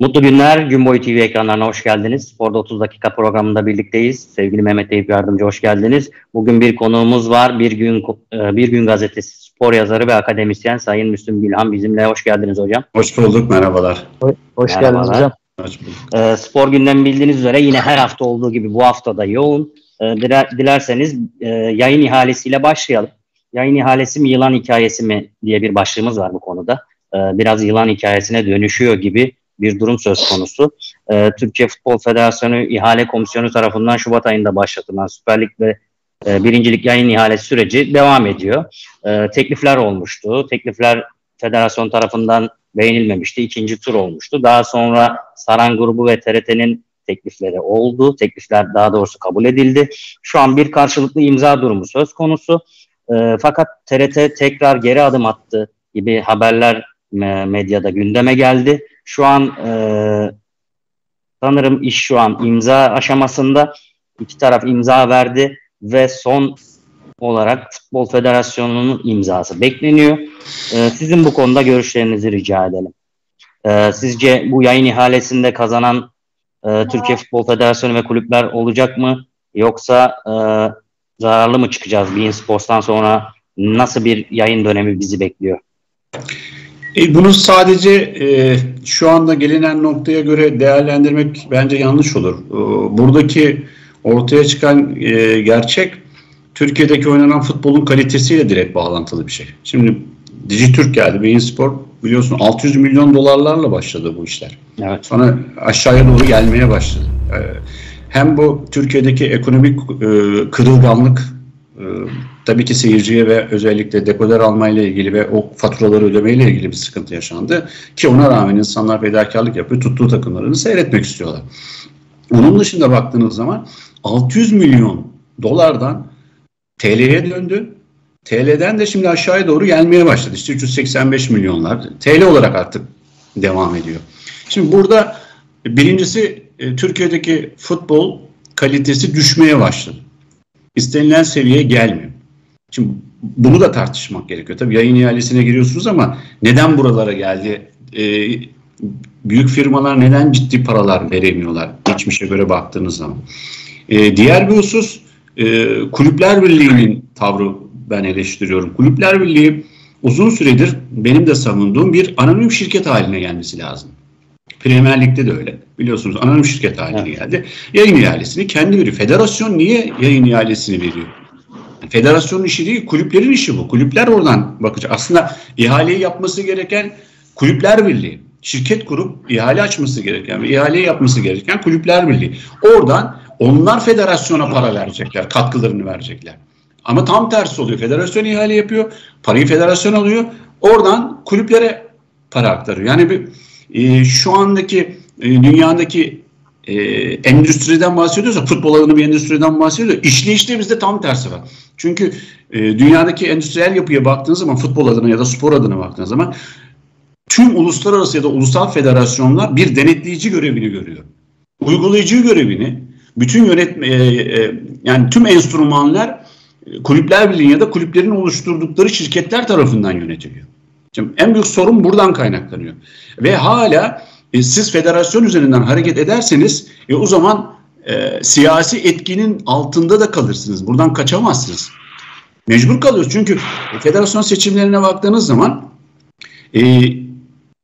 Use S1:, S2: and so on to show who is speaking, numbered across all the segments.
S1: Mutlu günler. Gün boyu TV ekranlarına hoş geldiniz. Sporda 30 dakika programında birlikteyiz. Sevgili Mehmet Eyüp Yardımcı hoş geldiniz. Bugün bir konuğumuz var. Bir gün e, bir gün gazetesi spor yazarı ve akademisyen Sayın Müslüm Bilhan bizimle. Hoş geldiniz hocam.
S2: Hoş bulduk. Merhabalar.
S1: Hoş
S2: Merhabalar.
S1: geldiniz hocam. Hoş bulduk. E, spor gündemi bildiğiniz üzere yine her hafta olduğu gibi bu hafta da yoğun. E, diler, dilerseniz e, yayın ihalesiyle başlayalım. Yayın ihalesi mi yılan hikayesi mi diye bir başlığımız var bu konuda. E, biraz yılan hikayesine dönüşüyor gibi bir durum söz konusu. E, Türkiye Futbol Federasyonu İhale Komisyonu tarafından Şubat ayında başlatılan Süper Lig ve e, birincilik yayın ihalesi süreci devam ediyor. E, teklifler olmuştu. Teklifler federasyon tarafından beğenilmemişti. İkinci tur olmuştu. Daha sonra Saran grubu ve TRT'nin teklifleri oldu. Teklifler daha doğrusu kabul edildi. Şu an bir karşılıklı imza durumu söz konusu. E, fakat TRT tekrar geri adım attı gibi haberler medyada gündeme geldi. Şu an e, sanırım iş şu an imza aşamasında. İki taraf imza verdi ve son olarak Futbol Federasyonu'nun imzası bekleniyor. E, sizin bu konuda görüşlerinizi rica edelim. E, sizce bu yayın ihalesinde kazanan e, Türkiye Futbol Federasyonu ve kulüpler olacak mı? Yoksa e, zararlı mı çıkacağız Bein Sports'tan sonra? Nasıl bir yayın dönemi bizi bekliyor?
S2: E, bunu sadece e, şu anda gelinen noktaya göre değerlendirmek bence yanlış olur. E, buradaki ortaya çıkan e, gerçek Türkiye'deki oynanan futbolun kalitesiyle direkt bağlantılı bir şey. Şimdi Dijitürk geldi, Beyin Spor biliyorsun 600 milyon dolarlarla başladı bu işler. Evet. Sonra aşağıya doğru gelmeye başladı. E, hem bu Türkiye'deki ekonomik e, kırılganlık e, tabii ki seyirciye ve özellikle dekoder almayla ilgili ve o faturaları ödemeyle ilgili bir sıkıntı yaşandı. Ki ona rağmen insanlar fedakarlık yapıyor. Tuttuğu takımlarını seyretmek istiyorlar. Onun dışında baktığınız zaman 600 milyon dolardan TL'ye döndü. TL'den de şimdi aşağıya doğru gelmeye başladı. İşte 385 milyonlar. TL olarak artık devam ediyor. Şimdi burada birincisi e, Türkiye'deki futbol kalitesi düşmeye başladı. İstenilen seviyeye gelmiyor. Şimdi bunu da tartışmak gerekiyor. Tabii yayın ihalesine giriyorsunuz ama neden buralara geldi? Ee, büyük firmalar neden ciddi paralar veremiyorlar geçmişe göre baktığınız zaman? Ee, diğer bir husus e, Kulüpler Birliği'nin tavrı ben eleştiriyorum. Kulüpler Birliği uzun süredir benim de savunduğum bir anonim şirket haline gelmesi lazım. Premier Lig'de de öyle. Biliyorsunuz anonim şirket haline evet. geldi. Yayın ihalesini kendi veriyor. Federasyon niye yayın ihalesini veriyor? Federasyonun işi değil, kulüplerin işi bu. Kulüpler oradan bakacak. Aslında ihaleyi yapması gereken kulüpler birliği. Şirket kurup ihale açması gereken ve ihaleyi yapması gereken kulüpler birliği. Oradan onlar federasyona para verecekler, katkılarını verecekler. Ama tam tersi oluyor. Federasyon ihale yapıyor, parayı federasyon alıyor. Oradan kulüplere para aktarıyor. Yani bir e, şu andaki e, dünyadaki e, endüstriden bahsediyorsa futbol alanı bir endüstriden bahsediyor. İşleyişte bizde tam tersi var. Çünkü e, dünyadaki endüstriyel yapıya baktığınız zaman futbol adına ya da spor adına baktığınız zaman tüm uluslararası ya da ulusal federasyonlar bir denetleyici görevini görüyor. Uygulayıcı görevini bütün yönetme e, e, yani tüm enstrümanlar e, kulüpler birliği ya da kulüplerin oluşturdukları şirketler tarafından yönetiliyor. Şimdi en büyük sorun buradan kaynaklanıyor. Ve hala e, siz federasyon üzerinden hareket ederseniz e, o zaman e, siyasi etkinin altında da kalırsınız. Buradan kaçamazsınız. Mecbur kalıyoruz. Çünkü federasyon seçimlerine baktığınız zaman e,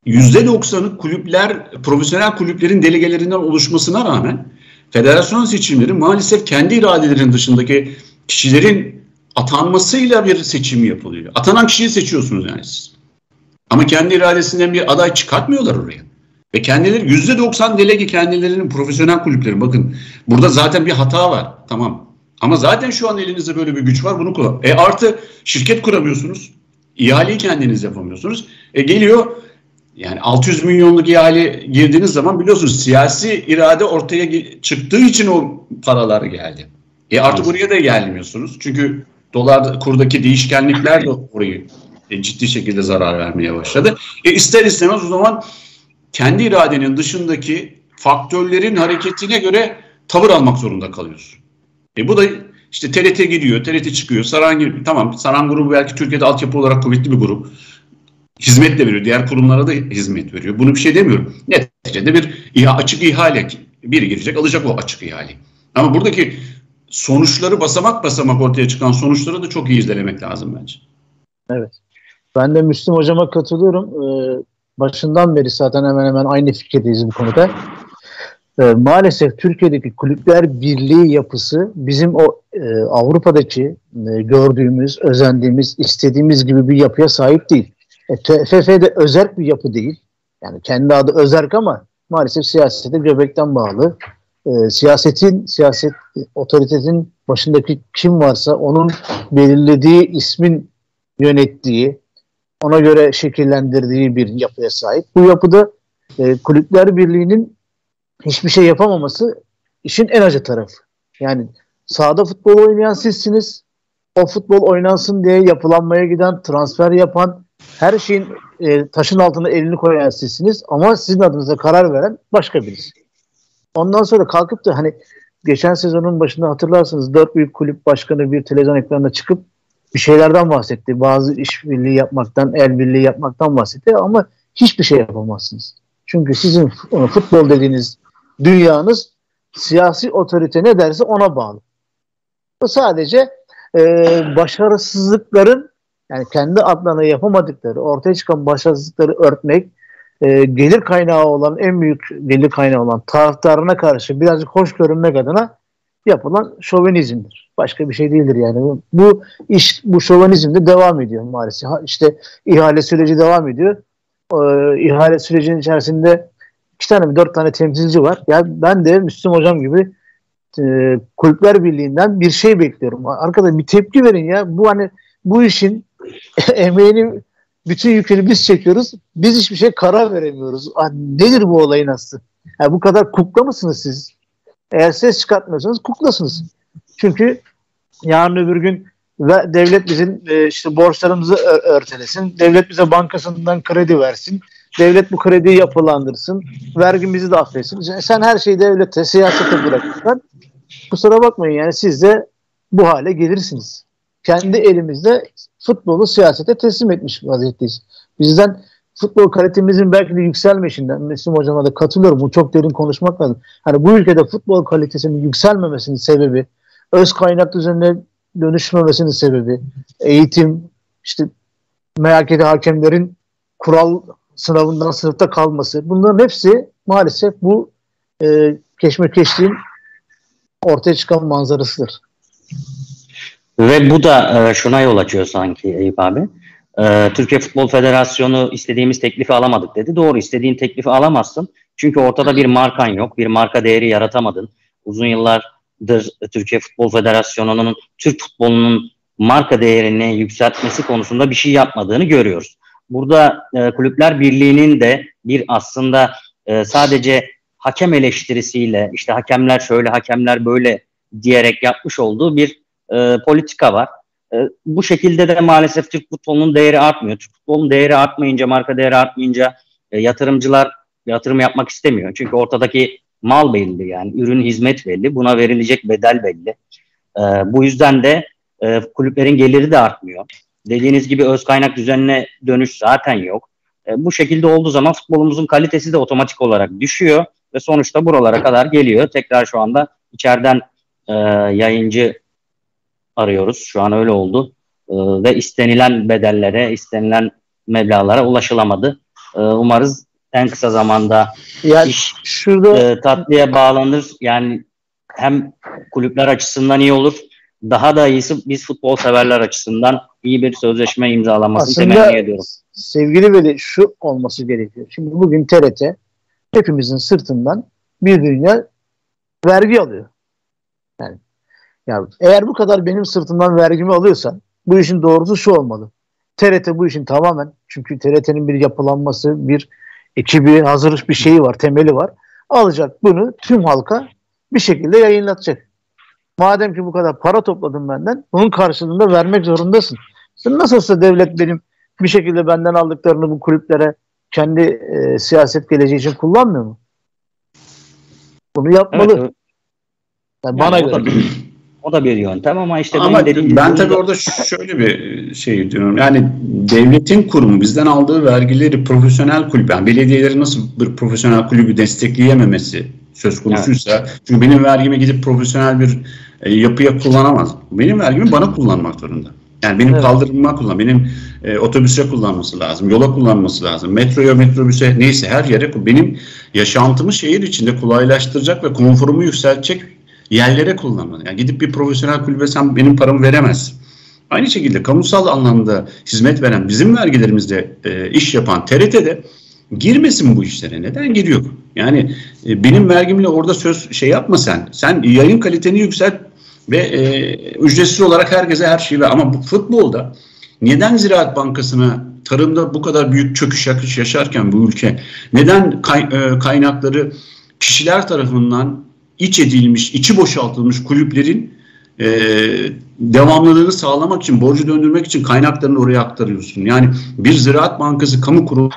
S2: %90'ı kulüpler, profesyonel kulüplerin delegelerinden oluşmasına rağmen federasyon seçimleri maalesef kendi iradelerinin dışındaki kişilerin atanmasıyla bir seçim yapılıyor. Atanan kişiyi seçiyorsunuz yani siz. Ama kendi iradesinden bir aday çıkartmıyorlar oraya. Ve kendileri yüzde doksan delege kendilerinin profesyonel kulüpleri. Bakın burada zaten bir hata var. Tamam. Ama zaten şu an elinizde böyle bir güç var. Bunu kullan. E artı şirket kuramıyorsunuz. İhaleyi kendiniz yapamıyorsunuz. E geliyor yani 600 milyonluk ihale girdiğiniz zaman biliyorsunuz siyasi irade ortaya çıktığı için o paralar geldi. E artık oraya da gelmiyorsunuz. Çünkü dolar kurdaki değişkenlikler de orayı e, ciddi şekilde zarar vermeye başladı. E ister istemez o zaman kendi iradenin dışındaki faktörlerin hareketine göre tavır almak zorunda kalıyorsun. E bu da işte TRT gidiyor, TRT çıkıyor, Saran gibi. Tamam Saran grubu belki Türkiye'de altyapı olarak kuvvetli bir grup. Hizmet de veriyor. Diğer kurumlara da hizmet veriyor. Bunu bir şey demiyorum. Net neticede bir İHA, açık ihale. Biri girecek alacak o açık ihale. Ama buradaki sonuçları basamak basamak ortaya çıkan sonuçları da çok iyi izlemek lazım bence.
S3: Evet. Ben de Müslüm hocama katılıyorum. Ee, başından beri zaten hemen hemen aynı fikirdeyiz bu konuda. Ee, maalesef Türkiye'deki kulüpler birliği yapısı bizim o e, Avrupa'daki e, gördüğümüz, özendiğimiz, istediğimiz gibi bir yapıya sahip değil. E, TFF'de özerk bir yapı değil. Yani kendi adı özerk ama maalesef siyasete göbekten bağlı. E, siyasetin, siyaset otoritetin başındaki kim varsa onun belirlediği ismin yönettiği, ona göre şekillendirdiği bir yapıya sahip. Bu yapıda e, Kulüpler Birliği'nin hiçbir şey yapamaması işin en acı tarafı. Yani sahada futbol oynayan sizsiniz. O futbol oynansın diye yapılanmaya giden, transfer yapan, her şeyin e, taşın altına elini koyan sizsiniz. Ama sizin adınıza karar veren başka birisi. Ondan sonra kalkıp da hani geçen sezonun başında hatırlarsınız dört büyük kulüp başkanı bir televizyon ekranına çıkıp bir şeylerden bahsetti. Bazı işbirliği yapmaktan, el birliği yapmaktan bahsetti ama hiçbir şey yapamazsınız. Çünkü sizin futbol dediğiniz dünyanız siyasi otorite ne derse ona bağlı. Bu sadece e, başarısızlıkların yani kendi adlarına yapamadıkları, ortaya çıkan başarısızlıkları örtmek, e, gelir kaynağı olan, en büyük gelir kaynağı olan taraftarına karşı birazcık hoş görünmek adına yapılan şovenizmdir. Başka bir şey değildir yani. Bu iş, bu şovenizm de devam ediyor maalesef. İşte ihale süreci devam ediyor. Ee, ihale sürecinin içerisinde iki tane mi dört tane temsilci var. Yani ben de Müslüm Hocam gibi e, Kulüpler Birliği'nden bir şey bekliyorum. Arkada bir tepki verin ya. Bu hani bu işin emeğini bütün yükünü biz çekiyoruz. Biz hiçbir şey karar veremiyoruz. Ah, nedir bu olayın aslı? Yani bu kadar kukla mısınız siz? Eğer ses çıkartmıyorsanız kuklasınız. Çünkü yarın öbür gün ve devlet bizim e, işte borçlarımızı örtelesin. Devlet bize bankasından kredi versin. Devlet bu krediyi yapılandırsın. Vergimizi de affetsin. Sen her şeyi devlete, siyasete bırakırsan kusura bakmayın yani siz de bu hale gelirsiniz. Kendi elimizde futbolu siyasete teslim etmiş vaziyetteyiz. Bizden futbol kalitemizin belki de yükselmeşinden Müslüm Hocam'a da katılıyorum. Bu çok derin konuşmak lazım. Hani bu ülkede futbol kalitesinin yükselmemesinin sebebi öz kaynak düzenine dönüşmemesinin sebebi eğitim, işte MHK'de hakemlerin kural sınavından sınıfta kalması. Bunların hepsi maalesef bu e, keşmekeşliğin ortaya çıkan manzarasıdır.
S1: Ve bu da e, şuna yol açıyor sanki Eyüp abi. E, Türkiye Futbol Federasyonu istediğimiz teklifi alamadık dedi. Doğru istediğin teklifi alamazsın. Çünkü ortada bir markan yok. Bir marka değeri yaratamadın. Uzun yıllardır Türkiye Futbol Federasyonu'nun Türk futbolunun marka değerini yükseltmesi konusunda bir şey yapmadığını görüyoruz. Burada e, Kulüpler Birliği'nin de bir aslında e, sadece hakem eleştirisiyle işte hakemler şöyle hakemler böyle diyerek yapmış olduğu bir e, politika var. E, bu şekilde de maalesef Türk futbolunun değeri artmıyor. Türk futbolunun değeri artmayınca, marka değeri artmayınca e, yatırımcılar yatırım yapmak istemiyor. Çünkü ortadaki mal belli yani ürün hizmet belli. Buna verilecek bedel belli. E, bu yüzden de e, kulüplerin geliri de artmıyor. Dediğiniz gibi öz kaynak düzenine dönüş zaten yok. E, bu şekilde olduğu zaman futbolumuzun kalitesi de otomatik olarak düşüyor ve sonuçta buralara kadar geliyor. Tekrar şu anda içeriden e, yayıncı arıyoruz. Şu an öyle oldu. E, ve istenilen bedellere, istenilen meblalara ulaşılamadı. E, umarız en kısa zamanda yani iş şurada e, tatlıya bağlanır. Yani hem kulüpler açısından iyi olur. Daha da iyisi biz futbol severler açısından iyi bir sözleşme imzalamasını temenni ediyorum.
S3: Sevgili Veli şu olması gerekiyor. Şimdi bugün TRT hepimizin sırtından bir dünya vergi alıyor. Yani ya eğer bu kadar benim sırtımdan vergimi alıyorsan bu işin doğrusu şu olmalı. TRT bu işin tamamen çünkü TRT'nin bir yapılanması, bir ekibi, hazır bir şeyi var, temeli var. Alacak bunu tüm halka bir şekilde yayınlatacak. Madem ki bu kadar para topladın benden, bunun karşılığında vermek zorundasın. Sen nasılsa devlet benim bir şekilde benden aldıklarını bu kulüplere kendi e, siyaset geleceği için kullanmıyor mu? Bunu yapmalı. Evet, evet.
S1: Yani bana yani göre. O da bir yöntem ama işte
S2: ama ben tabii orada şöyle bir şey diyorum yani devletin kurumu bizden aldığı vergileri profesyonel kulüp yani belediyeleri nasıl bir profesyonel kulübü destekleyememesi söz konusuysa evet. çünkü benim vergimi gidip profesyonel bir e, yapıya kullanamaz. Benim vergimi bana kullanmak zorunda. Yani benim evet. kaldırıma kullan, benim e, otobüse kullanması lazım, yola kullanması lazım, metroya, metrobüse neyse her yere benim yaşantımı şehir içinde kolaylaştıracak ve konforumu yükseltecek yerlere kullanmalı. Yani gidip bir profesyonel kulübe sen benim paramı veremez. Aynı şekilde kamusal anlamda hizmet veren bizim vergilerimizde e, iş yapan TRT'de girmesin bu işlere. Neden giriyor? Yani e, benim vergimle orada söz şey yapma sen. Sen yayın kaliteni yükselt ve e, ücretsiz olarak herkese her şeyi ver. Ama bu futbolda neden Ziraat Bankası'na tarımda bu kadar büyük çöküş yakış yaşarken bu ülke neden kay, e, kaynakları kişiler tarafından iç edilmiş, içi boşaltılmış kulüplerin e, devamlılığını sağlamak için, borcu döndürmek için kaynaklarını oraya aktarıyorsun. Yani bir Ziraat Bankası kamu kurumu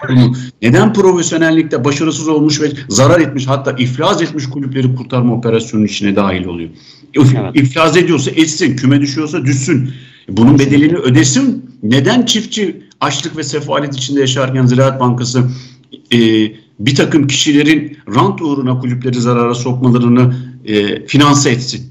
S2: neden profesyonellikte başarısız olmuş ve zarar etmiş hatta iflas etmiş kulüpleri kurtarma operasyonunun içine dahil oluyor. Evet. İflas ediyorsa etsin, küme düşüyorsa düşsün. Bunun bedelini ödesin. Neden çiftçi açlık ve sefalet içinde yaşarken Ziraat Bankası e, bir takım kişilerin rant uğruna kulüpleri zarara sokmalarını e, finanse etsin?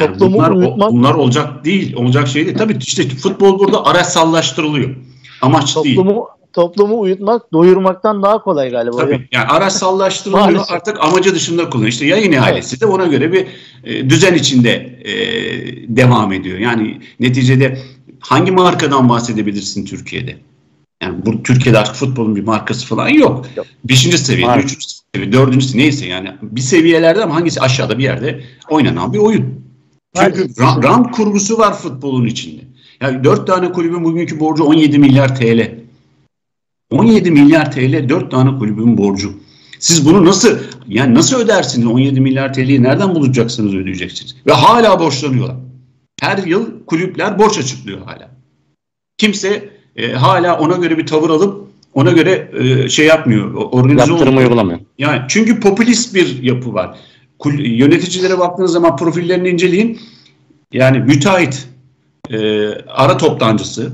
S2: Yani bunlar, bunlar olacak değil, olacak şey değil. Tabii işte futbol burada araçsallaştırılıyor. Amaç
S3: toplumu,
S2: değil.
S3: Toplumu uyutmak, doyurmaktan daha kolay galiba.
S2: Tabii yani araçsallaştırılıyor artık amacı dışında kullanıyor. İşte yayın ihalesi de ona göre bir e, düzen içinde e, devam ediyor. Yani neticede hangi markadan bahsedebilirsin Türkiye'de? Yani bu Türkiye'de artık futbolun bir markası falan yok. yok. Beşinci seviye, Var. üçüncü seviye, dördüncü seviye neyse yani bir seviyelerde ama hangisi aşağıda bir yerde oynanan bir oyun. Çünkü rant, rant kurgusu var futbolun içinde. Yani dört tane kulübün bugünkü borcu 17 milyar TL. 17 milyar TL dört tane kulübün borcu. Siz bunu nasıl yani nasıl ödersiniz 17 milyar TL'yi nereden bulacaksınız ödeyeceksiniz? Ve hala borçlanıyorlar. Her yıl kulüpler borç açıklıyor hala. Kimse e, hala ona göre bir tavır alıp ona göre e, şey yapmıyor.
S1: Organize Yaptırım uygulamıyor.
S2: Yani çünkü popülist bir yapı var. Kul, yöneticilere baktığınız zaman profillerini inceleyin. Yani müteahhit, e, ara toptancısı,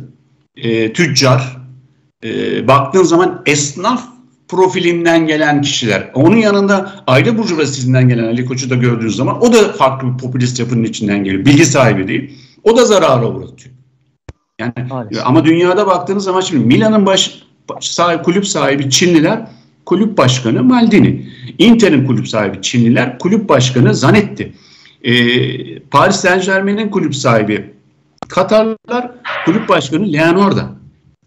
S2: e, tüccar, e, baktığın zaman esnaf profilinden gelen kişiler. Onun yanında aile burjuvazisinden gelen Ali Koç'u da gördüğünüz zaman o da farklı bir popülist yapının içinden geliyor. Bilgi sahibi değil. O da zarara uğratıyor. Yani Maalesef. ama dünyada baktığınız zaman şimdi Milan'ın baş, sahibi, kulüp sahibi Çinliler, kulüp başkanı Maldini. Inter'in kulüp sahibi Çinliler, kulüp başkanı Zanetti. Ee, Paris Saint Germain'in kulüp sahibi Katarlılar, kulüp başkanı Leonardo.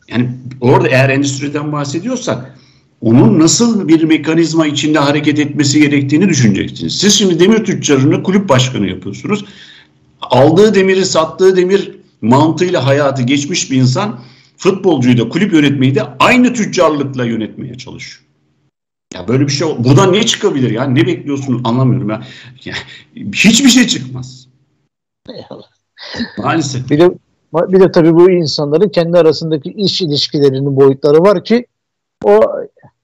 S2: Yani orada eğer endüstriden bahsediyorsak onun nasıl bir mekanizma içinde hareket etmesi gerektiğini düşüneceksiniz. Siz şimdi demir tüccarını kulüp başkanı yapıyorsunuz. Aldığı demiri sattığı demir mantığıyla hayatı geçmiş bir insan futbolcuyu da kulüp yönetmeyi de aynı tüccarlıkla yönetmeye çalışıyor. Ya böyle bir şey buradan ne çıkabilir ya? Ne bekliyorsunuz anlamıyorum ya. ya hiçbir şey çıkmaz. Eyvallah. Maalesef.
S3: Bir de bir de tabii bu insanların kendi arasındaki iş ilişkilerinin boyutları var ki o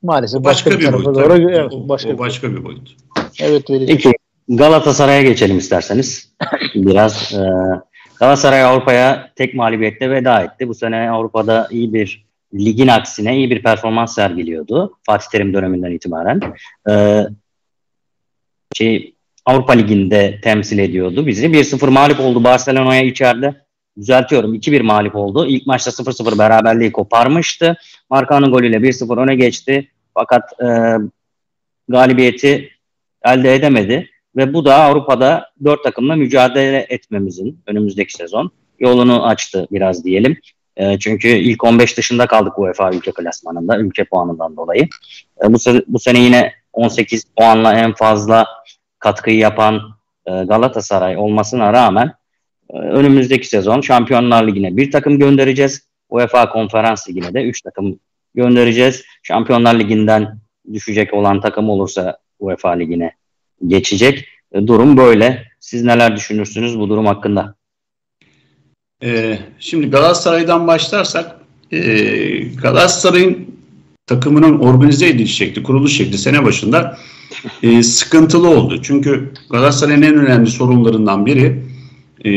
S3: maalesef
S2: o başka, başka bir, bir boyut. Doğru, evet, o, başka, o başka bir boyut.
S1: Evet Peki Galatasaray'a geçelim isterseniz. Biraz e, Galatasaray Avrupa'ya tek mağlubiyetle veda etti. Bu sene Avrupa'da iyi bir ligin aksine iyi bir performans sergiliyordu. Fatih Terim döneminden itibaren. E, şey, Avrupa Ligi'nde temsil ediyordu bizi. 1-0 mağlup oldu Barcelona'ya içeride düzeltiyorum 2-1 mağlup oldu. İlk maçta 0-0 beraberliği koparmıştı. Markanın golüyle 1-0 öne geçti. Fakat e, galibiyeti elde edemedi. Ve bu da Avrupa'da dört takımla mücadele etmemizin önümüzdeki sezon yolunu açtı biraz diyelim. E, çünkü ilk 15 dışında kaldık UEFA ülke klasmanında, ülke puanından dolayı. E, bu, bu sene yine 18 puanla en fazla katkıyı yapan e, Galatasaray olmasına rağmen ee, önümüzdeki sezon Şampiyonlar Ligi'ne bir takım göndereceğiz. UEFA Konferans Ligi'ne de üç takım göndereceğiz. Şampiyonlar Ligi'nden düşecek olan takım olursa UEFA Ligi'ne geçecek. Ee, durum böyle. Siz neler düşünürsünüz bu durum hakkında?
S2: Ee, şimdi Galatasaray'dan başlarsak e, Galatasaray'ın takımının organize ediliş şekli, kuruluş şekli sene başında e, sıkıntılı oldu. Çünkü Galatasaray'ın en önemli sorunlarından biri e,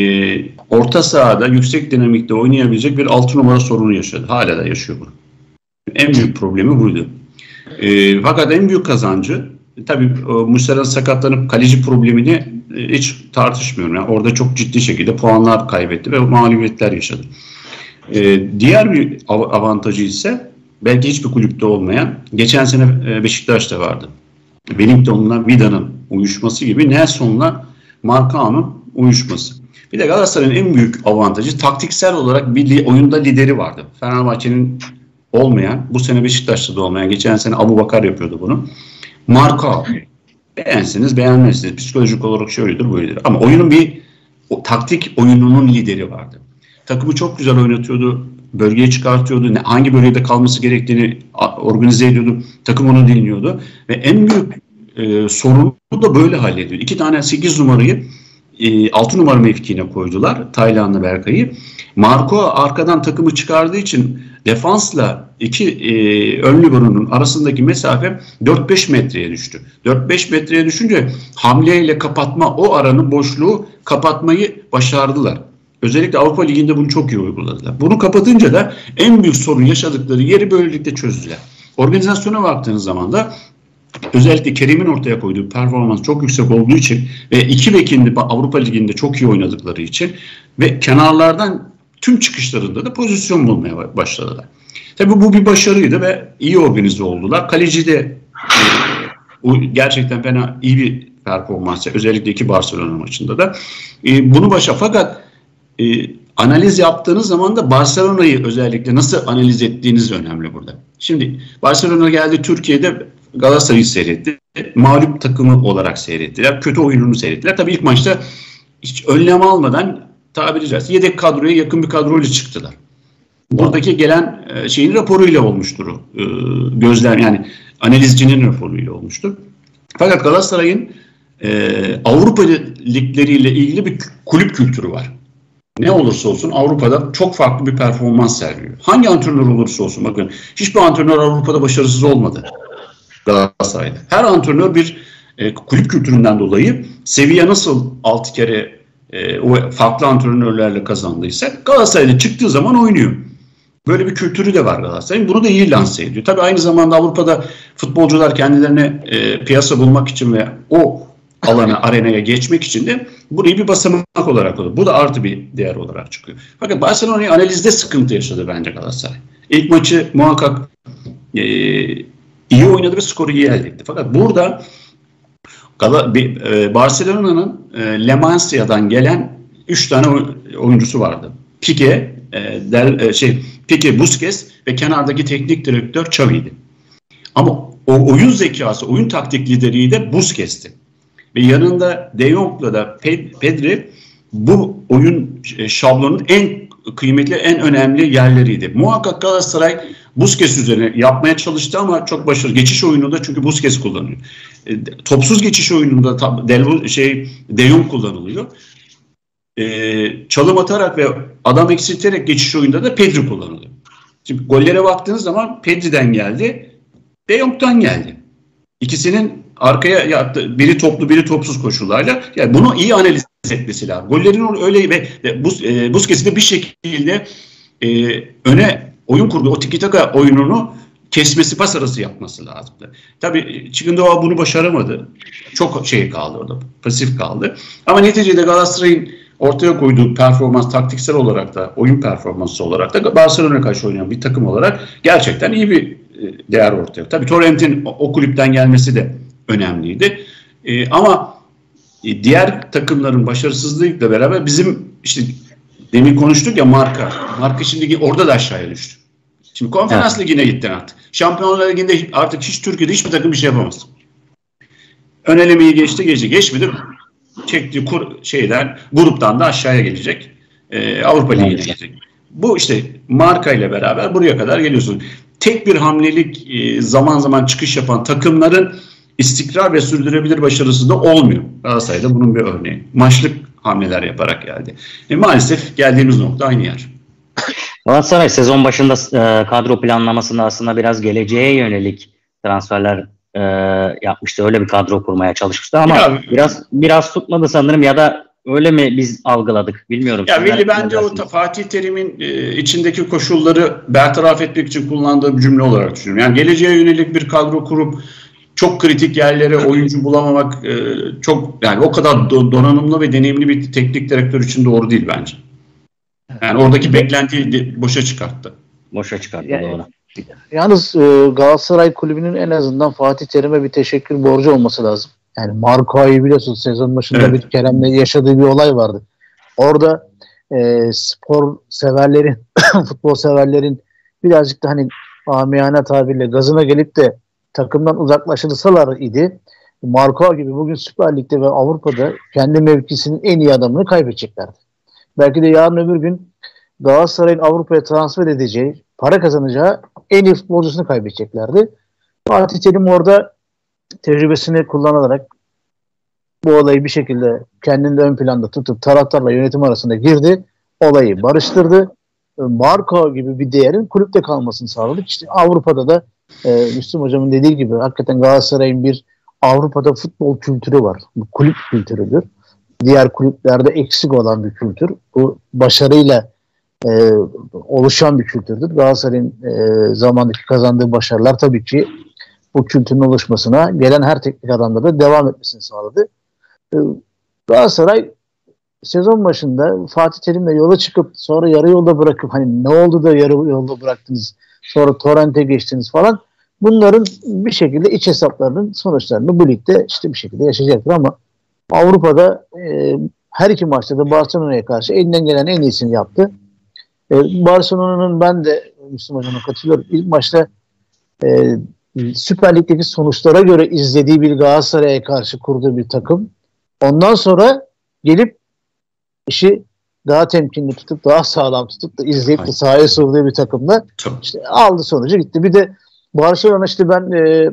S2: orta sahada yüksek dinamikte oynayabilecek bir altı numara sorunu yaşadı. Hala da yaşıyor bunu. En büyük problemi buydu. E, fakat en büyük kazancı tabii Muslera'nın sakatlanıp kaleci problemini e, hiç tartışmıyorum. Yani orada çok ciddi şekilde puanlar kaybetti ve mağlubiyetler yaşadı. E, diğer bir avantajı ise belki hiçbir kulüpte olmayan geçen sene e, Beşiktaş'ta vardı. Wellington'la Vida'nın uyuşması gibi Nelson'la Marcao'nun uyuşması. Bir de Galatasaray'ın en büyük avantajı taktiksel olarak bir oyunda lideri vardı. Fenerbahçe'nin olmayan, bu sene Beşiktaş'ta da olmayan, geçen sene Abu Bakar yapıyordu bunu. Marka beğensiniz beğenmezsiniz. Psikolojik olarak şöyledir böyledir. Ama oyunun bir o, taktik oyununun lideri vardı. Takımı çok güzel oynatıyordu. Bölgeye çıkartıyordu. Ne, hangi bölgede kalması gerektiğini organize ediyordu. Takım onu dinliyordu. Ve en büyük e, sorunu da böyle hallediyor. İki tane 8 numarayı e, 6 numara mevkiine koydular. Taylan'la Berkay'ı. Marco arkadan takımı çıkardığı için defansla iki e, ön liberonun arasındaki mesafe 4-5 metreye düştü. 4-5 metreye düşünce hamleyle kapatma o aranın boşluğu kapatmayı başardılar. Özellikle Avrupa Ligi'nde bunu çok iyi uyguladılar. Bunu kapatınca da en büyük sorun yaşadıkları yeri böylelikle çözdüler. Organizasyona baktığınız zaman da özellikle Kerim'in ortaya koyduğu performans çok yüksek olduğu için ve iki bekinde Avrupa Ligi'nde çok iyi oynadıkları için ve kenarlardan tüm çıkışlarında da pozisyon bulmaya başladılar. Tabii bu bir başarıydı ve iyi organize oldular. Kaleci de e, gerçekten fena iyi bir performans. Özellikle iki Barcelona maçında da. E, bunu başa fakat e, analiz yaptığınız zaman da Barcelona'yı özellikle nasıl analiz ettiğiniz önemli burada. Şimdi Barcelona geldi Türkiye'de Galatasaray'ı seyretti. Mağlup takımı olarak seyrettiler. Kötü oyununu seyrettiler. Tabii ilk maçta hiç önlem almadan tabiri caizse yedek kadroya yakın bir kadroyla çıktılar. Buradaki gelen e, şeyin raporuyla olmuştur. E, gözlem yani analizcinin raporuyla olmuştur. Fakat Galatasaray'ın e, Avrupa ligleriyle ilgili bir kulüp kültürü var. Ne olursa olsun Avrupa'da çok farklı bir performans sergiliyor. Hangi antrenör olursa olsun bakın hiçbir antrenör Avrupa'da başarısız olmadı Galatasaray'da. Her antrenör bir e, kulüp kültüründen dolayı seviye nasıl 6 kere e, o farklı antrenörlerle kazandıysa Galatasaray'da çıktığı zaman oynuyor. Böyle bir kültürü de var Galatasaray'ın. Bunu da iyi lanse ediyor. Tabii aynı zamanda Avrupa'da futbolcular kendilerine e, piyasa bulmak için ve o alana, arenaya geçmek için de burayı bir basamak olarak alıyor. Bu da artı bir değer olarak çıkıyor. Fakat Barcelona'yı analizde sıkıntı yaşadı bence Galatasaray. İlk maçı muhakkak e, iyi oynadı ve skoru iyi elde etti. Fakat burada e, Barcelona'nın e, Le Masia'dan gelen 3 tane oyuncusu vardı. Pique, e, Del, şey, Pique Busquets ve kenardaki teknik direktör Xavi'ydi. Ama o oyun zekası, oyun taktik lideriyi de Busquets'ti. Ve yanında De Jong'la da Pedri bu oyun şablonun en kıymetli, en önemli yerleriydi. Muhakkak Galatasaray Busquets üzerine yapmaya çalıştı ama çok başarılı. Geçiş oyununda çünkü Busquets kullanıyor. E, topsuz geçiş oyununda Del, şey De Jong kullanılıyor. E, çalım atarak ve adam eksilterek geçiş oyunda da Pedri kullanılıyor. Şimdi gollere baktığınız zaman Pedri'den geldi, De Jong'dan geldi. İkisinin arkaya yattı, biri toplu biri topsuz koşullarla. Yani bunu iyi analiz etmesi lazım. Gollerin öyle ve Bus, e, Busquets'i de bir şekilde e, öne oyun kurdu. O tiki taka oyununu kesmesi, pas arası yapması lazımdı. Tabii Çıkındova bunu başaramadı. Çok şey kaldı orada, pasif kaldı. Ama neticede Galatasaray'ın ortaya koyduğu performans taktiksel olarak da, oyun performansı olarak da Barcelona karşı oynayan bir takım olarak gerçekten iyi bir e, değer ortaya. Tabii Torrent'in o kulüpten gelmesi de önemliydi. E, ama e, diğer takımların başarısızlıkla beraber bizim işte demin konuştuk ya marka. Marka şimdi orada da aşağıya düştü. Şimdi konferans evet. ligine gittin artık. Şampiyonlar liginde artık hiç Türkiye'de hiçbir takım bir şey yapamaz. Ön elemeyi geçti geçti. Geçmedi? Çektiği kur, şeyler gruptan da aşağıya gelecek. Ee, Avrupa Ligi'ne evet. gelecek. Bu işte marka ile beraber buraya kadar geliyorsun. Tek bir hamlelik e, zaman zaman çıkış yapan takımların istikrar ve sürdürebilir başarısı da olmuyor. Galatasaray'da bunun bir örneği. Maçlık hamleler yaparak geldi. E, maalesef geldiğimiz nokta aynı yer.
S1: Galatasaray sezon başında e, kadro planlamasında aslında biraz geleceğe yönelik transferler e, yapmıştı. Öyle bir kadro kurmaya çalışmıştı ama ya, biraz biraz tutmadı sanırım ya da öyle mi biz algıladık bilmiyorum.
S2: Ya Veli bence o Fatih Terim'in e, içindeki koşulları bertaraf etmek için kullandığı bir cümle olarak düşünüyorum. Yani geleceğe yönelik bir kadro kurup çok kritik yerlere oyuncu bulamamak e, çok yani o kadar do, donanımlı ve deneyimli bir teknik direktör için doğru değil bence. Yani oradaki beklentiyi boşa çıkarttı.
S1: Boşa çıkarttı yani, doğru.
S3: Yalnız e, Galatasaray kulübünün en azından Fatih Terim'e bir teşekkür borcu olması lazım. Yani Marco'yu biliyorsunuz sezon başında evet. bir Kerem'le yaşadığı bir olay vardı. Orada e, spor severlerin, futbol severlerin birazcık da hani amiyane tabirle gazına gelip de takımdan uzaklaşılsalar idi Marco gibi bugün Süper Lig'de ve Avrupa'da kendi mevkisinin en iyi adamını kaybedeceklerdi. Belki de yarın öbür gün Galatasaray'ın Avrupa'ya transfer edeceği, para kazanacağı en iyi futbolcusunu kaybedeceklerdi. Fatih Terim orada tecrübesini kullanarak bu olayı bir şekilde kendinde ön planda tutup taraftarla yönetim arasında girdi. Olayı barıştırdı. Marco gibi bir değerin kulüpte kalmasını sağladık. İşte Avrupa'da da e, Müslüm Hocam'ın dediği gibi hakikaten Galatasaray'ın bir Avrupa'da futbol kültürü var. Bu kulüp kültürüdür. Diğer kulüplerde eksik olan bir kültür. Bu başarıyla e, oluşan bir kültürdür. Galatasaray'ın e, zamandaki kazandığı başarılar tabii ki bu kültürün oluşmasına gelen her teknik adamda da devam etmesini sağladı. E, Galatasaray sezon başında Fatih Terim'le yola çıkıp sonra yarı yolda bırakıp hani ne oldu da yarı yolda bıraktınız sonra Torrent'e geçtiniz falan bunların bir şekilde iç hesaplarının sonuçlarını bu ligde işte bir şekilde yaşayacaktır ama Avrupa'da e, her iki maçta da Barcelona'ya karşı elinden gelen en iyisini yaptı. E, Barcelona'nın ben de Müslüm Hocam'a katılıyorum. İlk maçta e, Süper Lig'deki sonuçlara göre izlediği bir Galatasaray'a karşı kurduğu bir takım. Ondan sonra gelip işi daha temkinli tutup daha sağlam tutup da izleyip de sahaya sorduğu bir takımda işte aldı sonucu gitti. Bir de Barcelona işte ben e,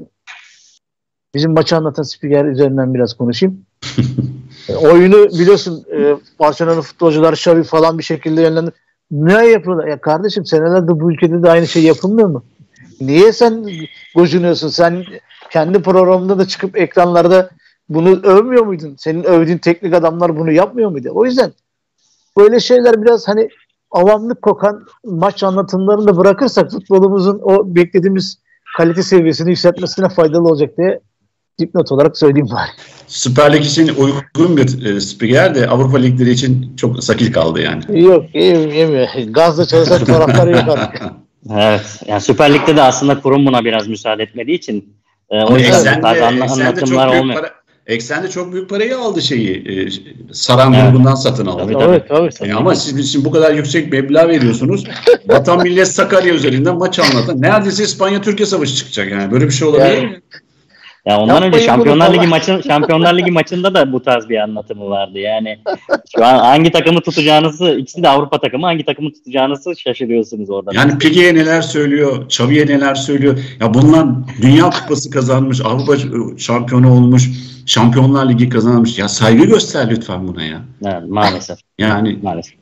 S3: bizim maçı anlatan spiker üzerinden biraz konuşayım. e, oyunu biliyorsun e, Barcelona futbolcular Xavi falan bir şekilde yönlendir. Ne yapıyorlar? Ya kardeşim senelerde bu ülkede de aynı şey yapılmıyor mu? Niye sen gocunuyorsun? Sen kendi programında da çıkıp ekranlarda bunu övmüyor muydun? Senin övdüğün teknik adamlar bunu yapmıyor muydu? O yüzden böyle şeyler biraz hani avamlık kokan maç anlatımlarını da bırakırsak futbolumuzun o beklediğimiz kalite seviyesini yükseltmesine faydalı olacak diye dipnot olarak söyleyeyim bari.
S2: Süper Lig için uygun bir e, spiker de Avrupa Ligleri için çok sakil kaldı yani.
S3: Yok yemiyor. yemiyor. Gazla çalışan taraftarı yok artık.
S1: Evet. Yani Süper Lig'de de aslında kurum buna biraz müsaade etmediği için
S2: e, o yüzden anla, anlatımlar olmuyor. Para, Eksen'de çok büyük parayı aldı şeyi. E, Saran evet. grubundan satın aldı.
S3: Tabii, tabii. tabii, tabii.
S2: E, ama siz şimdi bu kadar yüksek meblağ veriyorsunuz. Vatan Millet Sakarya üzerinden maç anlatan. Neredeyse İspanya-Türkiye savaşı çıkacak yani. Böyle bir şey olabilir yani, mi?
S1: Ya ondan Yapmayın önce Şampiyonlar Ligi maçın Şampiyonlar Ligi maçında da bu tarz bir anlatımı vardı. Yani şu an hangi takımı tutacağınızı ikisi de Avrupa takımı hangi takımı tutacağınızı şaşırıyorsunuz orada.
S2: Yani Pique'ye neler söylüyor, Xavi'ye neler söylüyor. Ya bunlar Dünya Kupası kazanmış, Avrupa şampiyonu olmuş, Şampiyonlar Ligi kazanmış. Ya saygı göster lütfen buna ya.
S1: Evet, maalesef.
S2: Yani maalesef.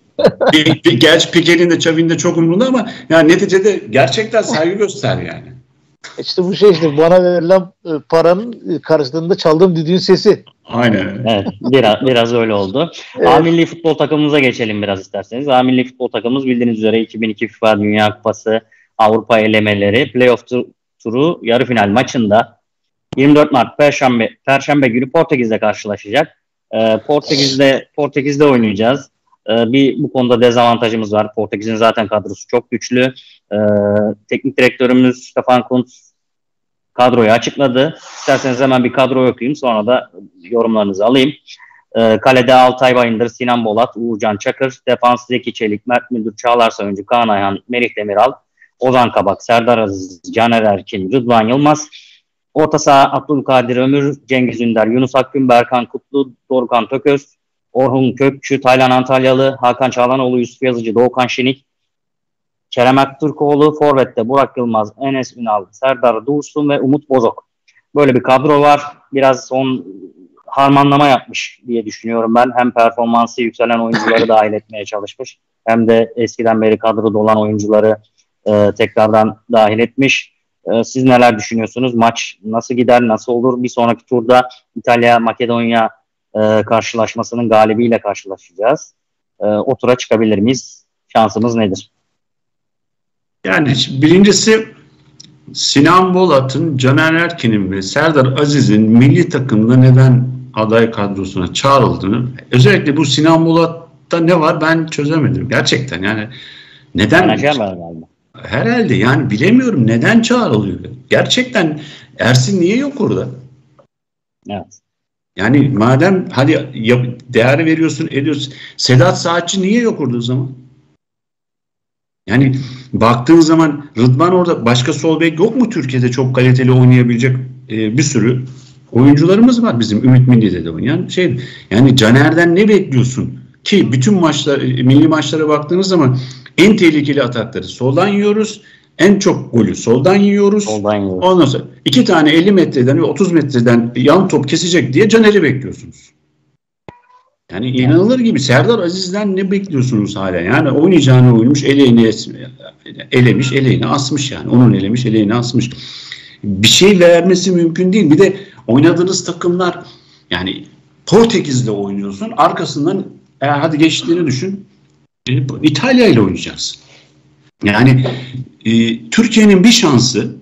S2: Gerçi Pique'nin de Xavi'nin de çok umurunda ama yani neticede gerçekten saygı göster yani.
S3: İşte bu şey işte bana verilen e, paranın karşılığında çaldığım düdüğün sesi.
S2: Aynen.
S1: Evet, biraz, biraz öyle oldu. Evet. A milli futbol takımımıza geçelim biraz isterseniz. A milli futbol takımımız bildiğiniz üzere 2002 FIFA Dünya Kupası Avrupa elemeleri playoff turu yarı final maçında 24 Mart Perşembe Perşembe günü Portekiz'de karşılaşacak. Ee, Portekiz'de Portekiz'de oynayacağız. Ee, bir bu konuda dezavantajımız var. Portekiz'in zaten kadrosu çok güçlü. Ee, teknik direktörümüz Stefan Kuntz kadroyu açıkladı. İsterseniz hemen bir kadro okuyayım sonra da yorumlarınızı alayım. Ee, kalede Altay Bayındır, Sinan Bolat, Uğurcan Çakır, defans Zeki Çelik, Mert Müldür, Çağlar Sayıncı, Kaan Ayhan, Merih Demiral, Ozan Kabak, Serdar Aziz, Caner Erkin, Rıdvan Yılmaz, Orta saha Abdülkadir Ömür, Cengiz Ünder, Yunus Akgün, Berkan Kutlu, Dorukhan Tököz, Orhun Kökçü, Taylan Antalyalı, Hakan Çağlanoğlu, Yusuf Yazıcı, Doğukan Şenik, Kerem Aktürkoğlu, Forvet'te Burak Yılmaz, Enes Ünal, Serdar Dursun ve Umut Bozok. Böyle bir kadro var. Biraz son harmanlama yapmış diye düşünüyorum ben. Hem performansı yükselen oyuncuları dahil etmeye çalışmış. Hem de eskiden beri kadroda olan oyuncuları e, tekrardan dahil etmiş. E, siz neler düşünüyorsunuz? Maç nasıl gider, nasıl olur? Bir sonraki turda İtalya, Makedonya e, karşılaşmasının galibiyle karşılaşacağız. E, o tura çıkabilir miyiz? Şansımız nedir?
S2: Yani birincisi Sinan Bolat'ın, Caner Erkin'in ve Serdar Aziz'in milli takımda neden aday kadrosuna çağrıldığını özellikle bu Sinan Bolat'ta ne var ben çözemedim. Gerçekten yani neden?
S1: Menajer var galiba.
S2: Herhalde yani bilemiyorum neden çağrılıyor. Gerçekten Ersin niye yok orada?
S1: Evet.
S2: Yani madem hadi yap, değer veriyorsun ediyorsun. Sedat Saatçi niye yok orada o zaman? Yani baktığın zaman Rıdvan orada başka sol bek yok mu Türkiye'de çok kaliteli oynayabilecek e, bir sürü oyuncularımız var bizim Ümit Milli'de de oynayan şey. Yani Caner'den ne bekliyorsun? Ki bütün maçlar e, milli maçlara baktığınız zaman en tehlikeli atakları soldan yiyoruz. En çok golü soldan yiyoruz.
S1: Soldan yiyoruz.
S2: Ondan sonra iki tane 50 metreden ve 30 metreden yan top kesecek diye Caner'i bekliyorsunuz. Yani inanılır gibi. Serdar Aziz'den ne bekliyorsunuz hala? Yani oynayacağını oynamış, eleğini elemiş, eleğini asmış yani. Onun elemiş, eleğini asmış. Bir şey vermesi mümkün değil. Bir de oynadığınız takımlar yani Portekiz'le oynuyorsun. Arkasından e, hadi geçtiğini düşün. E, İtalya ile oynayacaksın. Yani e, Türkiye'nin bir şansı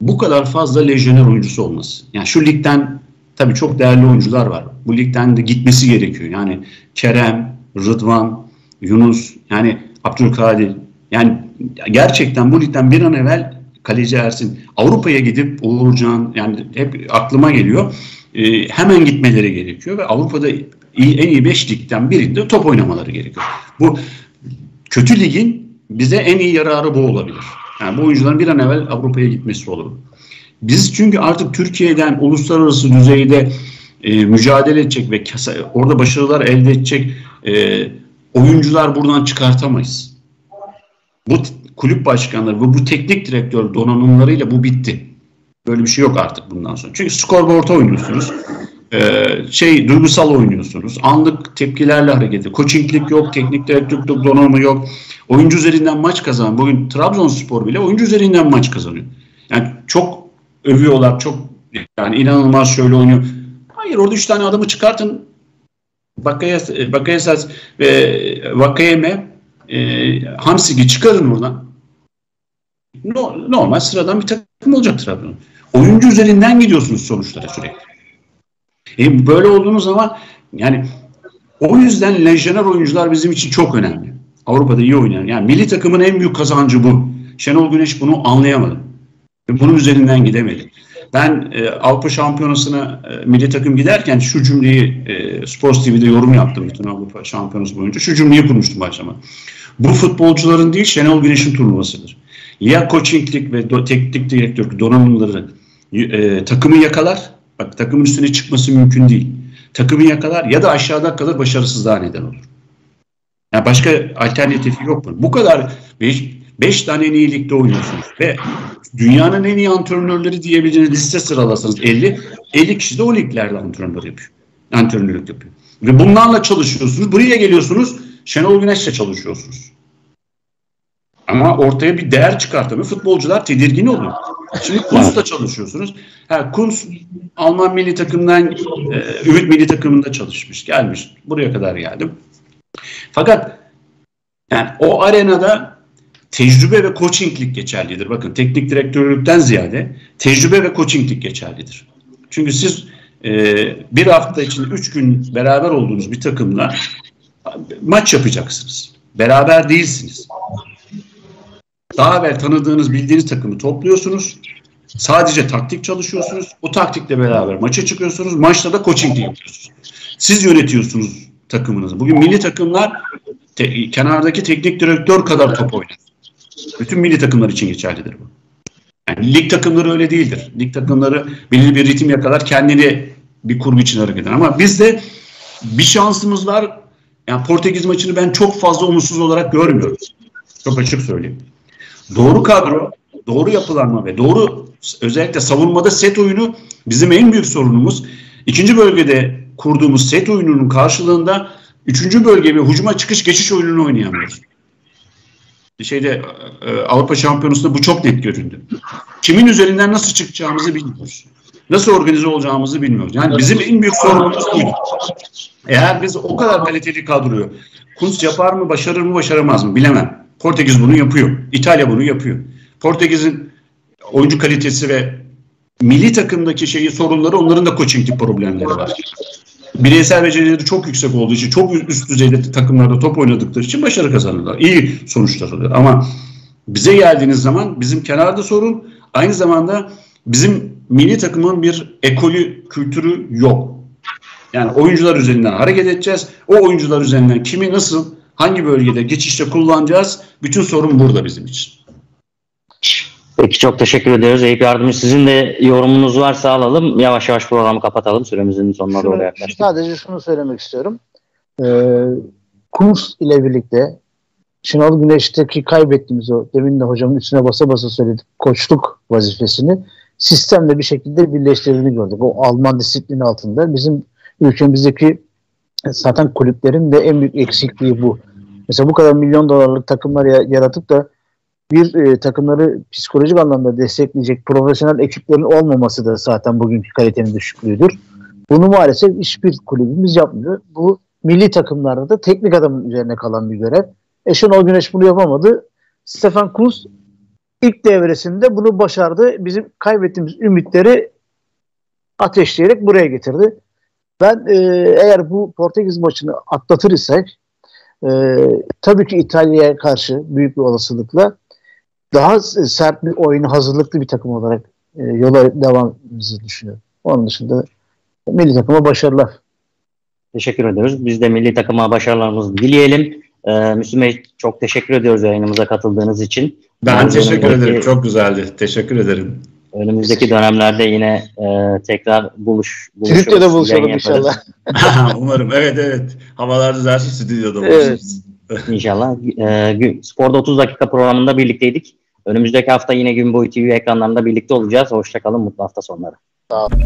S2: bu kadar fazla lejyoner oyuncusu olması. Yani şu ligden tabii çok değerli oyuncular var. Bu ligden de gitmesi gerekiyor. Yani Kerem, Rıdvan, Yunus, yani Abdülkadir. Yani gerçekten bu ligden bir an evvel kaleci Ersin Avrupa'ya gidip Uğurcan yani hep aklıma geliyor. E, hemen gitmeleri gerekiyor ve Avrupa'da iyi, en iyi 5 ligden birinde top oynamaları gerekiyor. Bu kötü ligin bize en iyi yararı bu olabilir. Yani bu oyuncuların bir an evvel Avrupa'ya gitmesi olur. Biz çünkü artık Türkiye'den uluslararası düzeyde e, mücadele edecek ve kasa, orada başarılar elde edecek e, oyuncular buradan çıkartamayız. Bu kulüp başkanları ve bu teknik direktör donanımlarıyla bu bitti. Böyle bir şey yok artık bundan sonra. Çünkü scoreboard'a oynuyorsunuz. Ee, şey duygusal oynuyorsunuz. Anlık tepkilerle hareket ediyor. Coachinglik yok, teknik direktörlük donanımı yok. Oyuncu üzerinden maç kazan. Bugün Trabzonspor bile oyuncu üzerinden maç kazanıyor. Yani çok övüyorlar. Çok yani inanılmaz şöyle oynuyor. Hayır orada üç tane adamı çıkartın. Bakayesas ve Vakayeme e, Hamsik'i çıkarın oradan. No, normal sıradan bir takım olacak Trabzon. Oyuncu üzerinden gidiyorsunuz sonuçlara sürekli. E, böyle olduğunuz zaman yani o yüzden lejyoner oyuncular bizim için çok önemli. Avrupa'da iyi oynayan. Yani milli takımın en büyük kazancı bu. Şenol Güneş bunu anlayamadı. Bunun üzerinden gidemedi. Ben e, Avrupa Şampiyonası'na e, milli takım giderken şu cümleyi e, Sports TV'de yorum yaptım bütün Avrupa Şampiyonası boyunca. Şu cümleyi kurmuştum başlama. Bu futbolcuların değil Şenol Güneş'in turnuvasıdır. Ya coachinglik ve do, teknik direktörlük donanımları e, takımı yakalar. Bak takımın üstüne çıkması mümkün değil. Takımı yakalar ya da aşağıda kalır başarısızlığa neden olur. Yani başka alternatifi yok mu? Bu kadar 5 tane en iyi ligde oynuyorsunuz ve dünyanın en iyi antrenörleri diyebileceğiniz liste sıralasanız 50, 50 kişi de o liglerde antrenör yapıyor. Antrenörlük yapıyor. Ve bunlarla çalışıyorsunuz. Buraya geliyorsunuz. Şenol Güneş'le çalışıyorsunuz. Ama ortaya bir değer çıkartamıyor. Futbolcular tedirgin oluyor. Şimdi Kunz'la çalışıyorsunuz. Ha, Kunz Alman milli takımdan e, Ümit milli takımında çalışmış. Gelmiş. Buraya kadar geldim. Fakat yani o arenada tecrübe ve coachinglik geçerlidir. Bakın teknik direktörlükten ziyade tecrübe ve coachinglik geçerlidir. Çünkü siz e, bir hafta içinde üç gün beraber olduğunuz bir takımla maç yapacaksınız. Beraber değilsiniz. Daha evvel tanıdığınız, bildiğiniz takımı topluyorsunuz. Sadece taktik çalışıyorsunuz. O taktikle beraber maça çıkıyorsunuz. Maçta da coaching yapıyorsunuz. Siz yönetiyorsunuz takımınızı. Bugün milli takımlar te, kenardaki teknik direktör kadar top oynar. Bütün milli takımlar için geçerlidir bu. Yani lig takımları öyle değildir. Lig takımları belirli bir ritim yakalar kendini bir kurgu için hareket eder. Ama bizde bir şansımız var. Yani Portekiz maçını ben çok fazla umutsuz olarak görmüyorum. Çok açık söyleyeyim. Doğru kadro, doğru yapılanma ve doğru özellikle savunmada set oyunu bizim en büyük sorunumuz. İkinci bölgede kurduğumuz set oyununun karşılığında üçüncü bölge ve hücuma çıkış geçiş oyununu oynayamıyoruz. Şeyde e, Avrupa Şampiyonası'nda bu çok net göründü. Kimin üzerinden nasıl çıkacağımızı bilmiyoruz. Nasıl organize olacağımızı bilmiyoruz. Yani bizim en büyük sorunumuz bu. Eğer biz o kadar kaliteli kadroyu Kunst yapar mı, başarır mı, başaramaz mı bilemem. Portekiz bunu yapıyor. İtalya bunu yapıyor. Portekiz'in oyuncu kalitesi ve milli takımdaki şeyi sorunları onların da coaching problemleri var. Bireysel becerileri çok yüksek olduğu için çok üst düzeyde takımlarda top oynadıkları için başarı kazanırlar. İyi sonuçlar alıyor. Ama bize geldiğiniz zaman bizim kenarda sorun aynı zamanda bizim milli takımın bir ekolü, kültürü yok. Yani oyuncular üzerinden hareket edeceğiz. O oyuncular üzerinden kimi nasıl, hangi bölgede geçişte kullanacağız? Bütün sorun burada bizim için.
S1: Peki çok teşekkür ediyoruz. Eyüp Yardımcı sizin de yorumunuz varsa alalım. Yavaş yavaş programı kapatalım. Süremizin sonuna doğru yaklaştık.
S3: Sadece şunu söylemek istiyorum. Ee, Kurs ile birlikte Şenol Güneş'teki kaybettiğimiz o demin de hocamın üstüne basa basa söyledik koçluk vazifesini sistemle bir şekilde birleştirdiğini gördük. O Alman disiplini altında bizim ülkemizdeki zaten kulüplerin de en büyük eksikliği bu. Mesela bu kadar milyon dolarlık takımlar yaratıp da bir e, takımları psikolojik anlamda destekleyecek profesyonel ekiplerin olmaması da zaten bugünkü kalitenin düşüklüğüdür. Bunu maalesef hiçbir kulübümüz yapmıyor. Bu milli takımlarda da teknik adamın üzerine kalan bir görev. E Şenol Güneş bunu yapamadı. Stefan Kuntz ilk devresinde bunu başardı. Bizim kaybettiğimiz ümitleri ateşleyerek buraya getirdi. Ben e, eğer bu Portekiz maçını atlatır isek e, tabii ki İtalya'ya karşı büyük bir olasılıkla daha sert bir oyunu hazırlıklı bir takım olarak e, yola devam düşünüyorum. Onun dışında milli takıma başarılar.
S1: Teşekkür ediyoruz. Biz de milli takıma başarılarımızı dileyelim. Ee, Müslüm Bey çok teşekkür ediyoruz yayınımıza katıldığınız için.
S2: Ben teşekkür ederim. Çok güzeldi. Teşekkür ederim.
S1: Önümüzdeki dönemlerde yine e, tekrar buluş
S3: buluşuruz. Stüdyoda buluşalım inşallah.
S2: Umarım. Evet evet. Havalar düzelsin stüdyoda buluşuruz.
S1: Evet. İnşallah. E, Spor'da 30 dakika programında birlikteydik. Önümüzdeki hafta yine gün boyu TV ekranlarında birlikte olacağız. Hoşçakalın. Mutlu hafta sonları. Sağ olun.